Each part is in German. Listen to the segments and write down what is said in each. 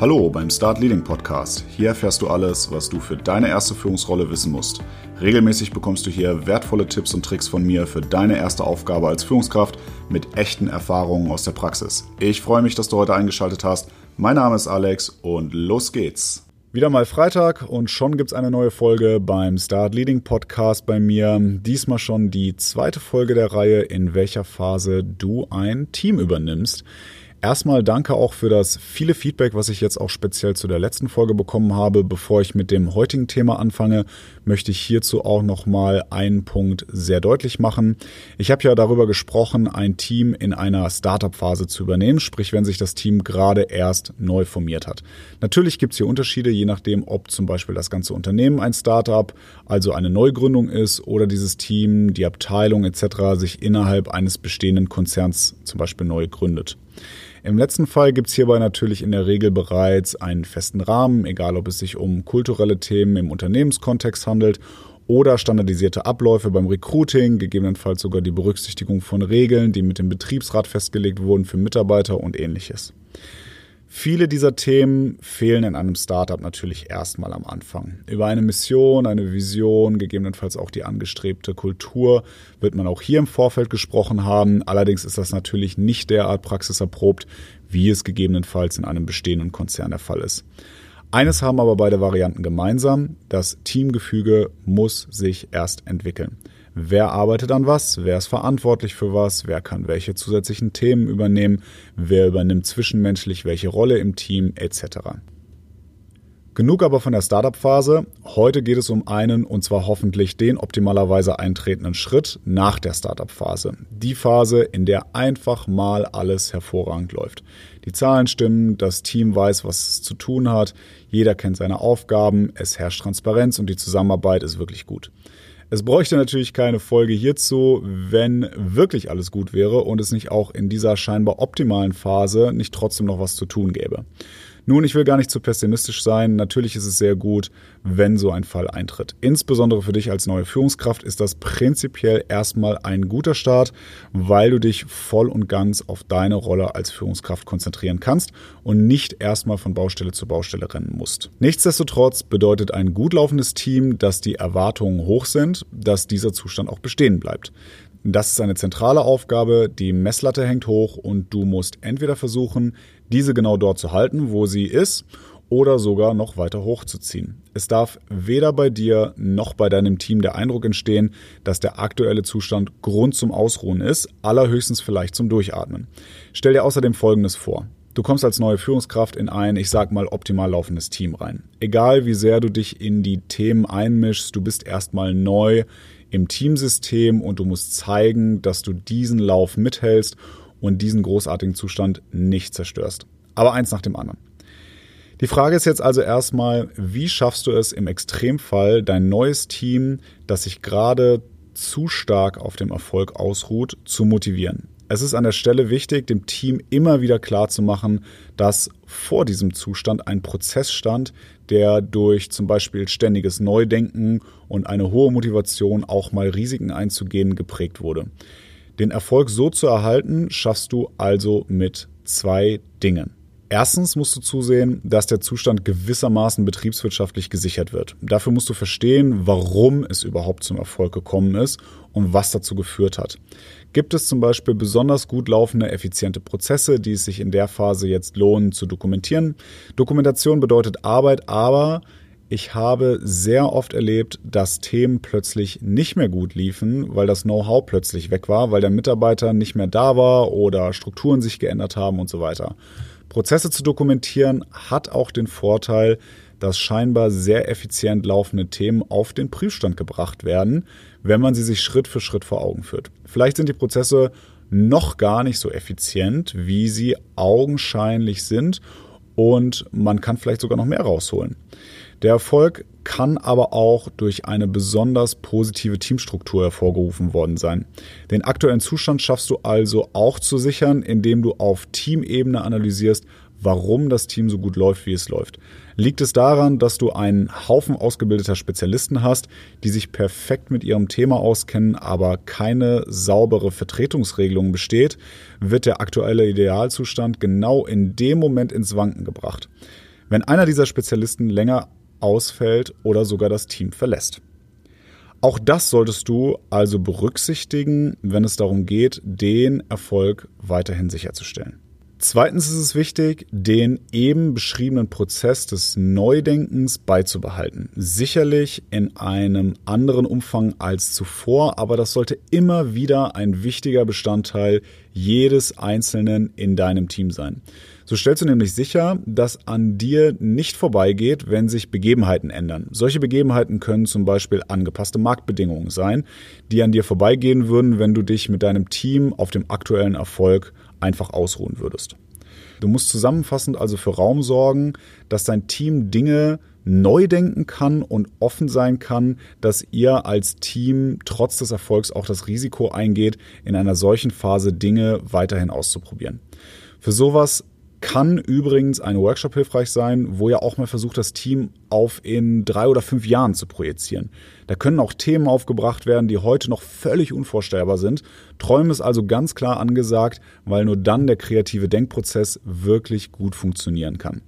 Hallo beim Start Leading Podcast. Hier erfährst du alles, was du für deine erste Führungsrolle wissen musst. Regelmäßig bekommst du hier wertvolle Tipps und Tricks von mir für deine erste Aufgabe als Führungskraft mit echten Erfahrungen aus der Praxis. Ich freue mich, dass du heute eingeschaltet hast. Mein Name ist Alex und los geht's. Wieder mal Freitag und schon gibt's eine neue Folge beim Start Leading Podcast bei mir. Diesmal schon die zweite Folge der Reihe, in welcher Phase du ein Team übernimmst. Erstmal danke auch für das viele Feedback, was ich jetzt auch speziell zu der letzten Folge bekommen habe. Bevor ich mit dem heutigen Thema anfange, möchte ich hierzu auch nochmal einen Punkt sehr deutlich machen. Ich habe ja darüber gesprochen, ein Team in einer Startup-Phase zu übernehmen, sprich wenn sich das Team gerade erst neu formiert hat. Natürlich gibt es hier Unterschiede, je nachdem, ob zum Beispiel das ganze Unternehmen ein Startup, also eine Neugründung ist, oder dieses Team, die Abteilung etc. sich innerhalb eines bestehenden Konzerns zum Beispiel neu gründet. Im letzten Fall gibt es hierbei natürlich in der Regel bereits einen festen Rahmen, egal ob es sich um kulturelle Themen im Unternehmenskontext handelt oder standardisierte Abläufe beim Recruiting, gegebenenfalls sogar die Berücksichtigung von Regeln, die mit dem Betriebsrat festgelegt wurden für Mitarbeiter und ähnliches. Viele dieser Themen fehlen in einem Startup natürlich erstmal am Anfang. Über eine Mission, eine Vision, gegebenenfalls auch die angestrebte Kultur wird man auch hier im Vorfeld gesprochen haben. Allerdings ist das natürlich nicht derart praxiserprobt, wie es gegebenenfalls in einem bestehenden Konzern der Fall ist. Eines haben aber beide Varianten gemeinsam. Das Teamgefüge muss sich erst entwickeln. Wer arbeitet an was? Wer ist verantwortlich für was? Wer kann welche zusätzlichen Themen übernehmen? Wer übernimmt zwischenmenschlich welche Rolle im Team etc. Genug aber von der Startup-Phase. Heute geht es um einen und zwar hoffentlich den optimalerweise eintretenden Schritt nach der Startup-Phase. Die Phase, in der einfach mal alles hervorragend läuft. Die Zahlen stimmen, das Team weiß, was es zu tun hat, jeder kennt seine Aufgaben, es herrscht Transparenz und die Zusammenarbeit ist wirklich gut. Es bräuchte natürlich keine Folge hierzu, wenn wirklich alles gut wäre und es nicht auch in dieser scheinbar optimalen Phase nicht trotzdem noch was zu tun gäbe. Nun, ich will gar nicht zu pessimistisch sein. Natürlich ist es sehr gut, wenn so ein Fall eintritt. Insbesondere für dich als neue Führungskraft ist das prinzipiell erstmal ein guter Start, weil du dich voll und ganz auf deine Rolle als Führungskraft konzentrieren kannst und nicht erstmal von Baustelle zu Baustelle rennen musst. Nichtsdestotrotz bedeutet ein gut laufendes Team, dass die Erwartungen hoch sind, dass dieser Zustand auch bestehen bleibt. Das ist eine zentrale Aufgabe, die Messlatte hängt hoch und du musst entweder versuchen, diese genau dort zu halten, wo sie ist, oder sogar noch weiter hochzuziehen. Es darf weder bei dir noch bei deinem Team der Eindruck entstehen, dass der aktuelle Zustand Grund zum Ausruhen ist, allerhöchstens vielleicht zum Durchatmen. Stell dir außerdem Folgendes vor. Du kommst als neue Führungskraft in ein, ich sag mal, optimal laufendes Team rein. Egal wie sehr du dich in die Themen einmischst, du bist erstmal neu im Teamsystem und du musst zeigen, dass du diesen Lauf mithältst und diesen großartigen Zustand nicht zerstörst. Aber eins nach dem anderen. Die Frage ist jetzt also erstmal, wie schaffst du es im Extremfall, dein neues Team, das sich gerade zu stark auf dem Erfolg ausruht, zu motivieren? Es ist an der Stelle wichtig, dem Team immer wieder klar zu machen, dass vor diesem Zustand ein Prozess stand, der durch zum Beispiel ständiges Neudenken und eine hohe Motivation, auch mal Risiken einzugehen, geprägt wurde. Den Erfolg so zu erhalten, schaffst du also mit zwei Dingen. Erstens musst du zusehen, dass der Zustand gewissermaßen betriebswirtschaftlich gesichert wird. Dafür musst du verstehen, warum es überhaupt zum Erfolg gekommen ist und was dazu geführt hat. Gibt es zum Beispiel besonders gut laufende, effiziente Prozesse, die es sich in der Phase jetzt lohnen zu dokumentieren? Dokumentation bedeutet Arbeit, aber ich habe sehr oft erlebt, dass Themen plötzlich nicht mehr gut liefen, weil das Know-how plötzlich weg war, weil der Mitarbeiter nicht mehr da war oder Strukturen sich geändert haben und so weiter. Prozesse zu dokumentieren hat auch den Vorteil, dass scheinbar sehr effizient laufende Themen auf den Prüfstand gebracht werden, wenn man sie sich Schritt für Schritt vor Augen führt. Vielleicht sind die Prozesse noch gar nicht so effizient, wie sie augenscheinlich sind und man kann vielleicht sogar noch mehr rausholen. Der Erfolg kann aber auch durch eine besonders positive Teamstruktur hervorgerufen worden sein. Den aktuellen Zustand schaffst du also auch zu sichern, indem du auf Teamebene analysierst, warum das Team so gut läuft, wie es läuft. Liegt es daran, dass du einen Haufen ausgebildeter Spezialisten hast, die sich perfekt mit ihrem Thema auskennen, aber keine saubere Vertretungsregelung besteht, wird der aktuelle Idealzustand genau in dem Moment ins Wanken gebracht. wenn einer dieser Spezialisten länger ausfällt oder sogar das Team verlässt. Auch das solltest du also berücksichtigen, wenn es darum geht, den Erfolg weiterhin sicherzustellen. Zweitens ist es wichtig, den eben beschriebenen Prozess des Neudenkens beizubehalten. Sicherlich in einem anderen Umfang als zuvor, aber das sollte immer wieder ein wichtiger Bestandteil jedes Einzelnen in deinem Team sein. So stellst du nämlich sicher, dass an dir nicht vorbeigeht, wenn sich Begebenheiten ändern. Solche Begebenheiten können zum Beispiel angepasste Marktbedingungen sein, die an dir vorbeigehen würden, wenn du dich mit deinem Team auf dem aktuellen Erfolg einfach ausruhen würdest. Du musst zusammenfassend also für Raum sorgen, dass dein Team Dinge neu denken kann und offen sein kann, dass ihr als Team trotz des Erfolgs auch das Risiko eingeht, in einer solchen Phase Dinge weiterhin auszuprobieren. Für sowas kann übrigens ein Workshop hilfreich sein, wo ihr auch mal versucht, das Team auf in drei oder fünf Jahren zu projizieren. Da können auch Themen aufgebracht werden, die heute noch völlig unvorstellbar sind. Träumen ist also ganz klar angesagt, weil nur dann der kreative Denkprozess wirklich gut funktionieren kann.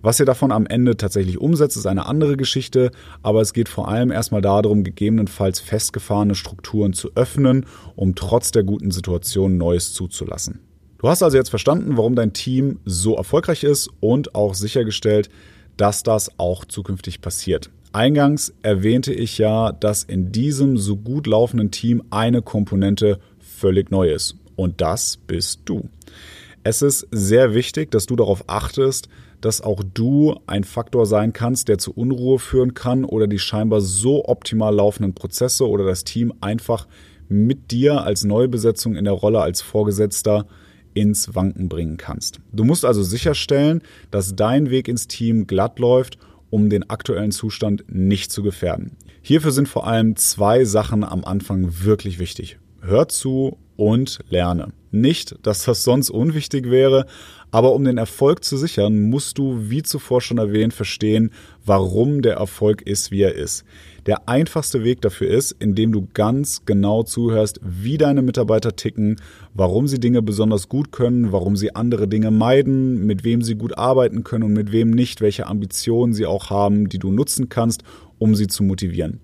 Was ihr davon am Ende tatsächlich umsetzt, ist eine andere Geschichte, aber es geht vor allem erstmal darum, gegebenenfalls festgefahrene Strukturen zu öffnen, um trotz der guten Situation Neues zuzulassen. Du hast also jetzt verstanden, warum dein Team so erfolgreich ist und auch sichergestellt, dass das auch zukünftig passiert. Eingangs erwähnte ich ja, dass in diesem so gut laufenden Team eine Komponente völlig neu ist. Und das bist du. Es ist sehr wichtig, dass du darauf achtest, dass auch du ein Faktor sein kannst, der zu Unruhe führen kann oder die scheinbar so optimal laufenden Prozesse oder das Team einfach mit dir als Neubesetzung in der Rolle als Vorgesetzter ins Wanken bringen kannst. Du musst also sicherstellen, dass dein Weg ins Team glatt läuft, um den aktuellen Zustand nicht zu gefährden. Hierfür sind vor allem zwei Sachen am Anfang wirklich wichtig. Hör zu und lerne. Nicht, dass das sonst unwichtig wäre, aber um den Erfolg zu sichern, musst du, wie zuvor schon erwähnt, verstehen, warum der Erfolg ist, wie er ist. Der einfachste Weg dafür ist, indem du ganz genau zuhörst, wie deine Mitarbeiter ticken, warum sie Dinge besonders gut können, warum sie andere Dinge meiden, mit wem sie gut arbeiten können und mit wem nicht, welche Ambitionen sie auch haben, die du nutzen kannst, um sie zu motivieren.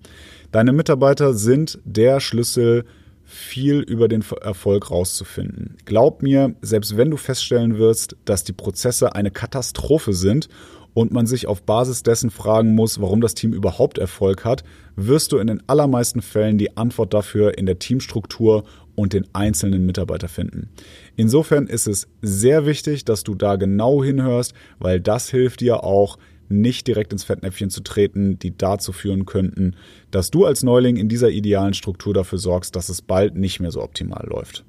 Deine Mitarbeiter sind der Schlüssel viel über den Erfolg rauszufinden. Glaub mir, selbst wenn du feststellen wirst, dass die Prozesse eine Katastrophe sind und man sich auf Basis dessen fragen muss, warum das Team überhaupt Erfolg hat, wirst du in den allermeisten Fällen die Antwort dafür in der Teamstruktur und den einzelnen Mitarbeiter finden. Insofern ist es sehr wichtig, dass du da genau hinhörst, weil das hilft dir auch, nicht direkt ins Fettnäpfchen zu treten, die dazu führen könnten, dass du als Neuling in dieser idealen Struktur dafür sorgst, dass es bald nicht mehr so optimal läuft.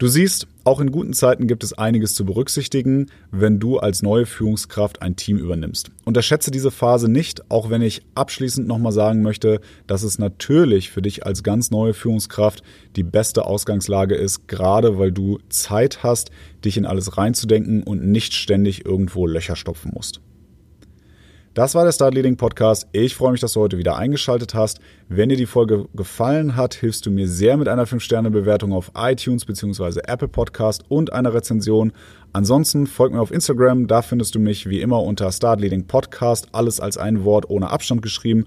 Du siehst, auch in guten Zeiten gibt es einiges zu berücksichtigen, wenn du als neue Führungskraft ein Team übernimmst. Unterschätze diese Phase nicht, auch wenn ich abschließend nochmal sagen möchte, dass es natürlich für dich als ganz neue Führungskraft die beste Ausgangslage ist, gerade weil du Zeit hast, dich in alles reinzudenken und nicht ständig irgendwo Löcher stopfen musst. Das war der Start Leading Podcast. Ich freue mich, dass du heute wieder eingeschaltet hast. Wenn dir die Folge gefallen hat, hilfst du mir sehr mit einer 5-Sterne-Bewertung auf iTunes bzw. Apple Podcast und einer Rezension. Ansonsten folg mir auf Instagram, da findest du mich wie immer unter Start Leading Podcast, alles als ein Wort ohne Abstand geschrieben.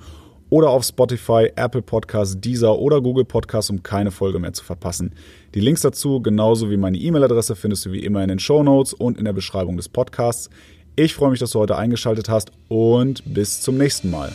Oder auf Spotify, Apple Podcast, Deezer oder Google Podcast, um keine Folge mehr zu verpassen. Die Links dazu, genauso wie meine E-Mail-Adresse, findest du wie immer in den Show Notes und in der Beschreibung des Podcasts. Ich freue mich, dass du heute eingeschaltet hast und bis zum nächsten Mal.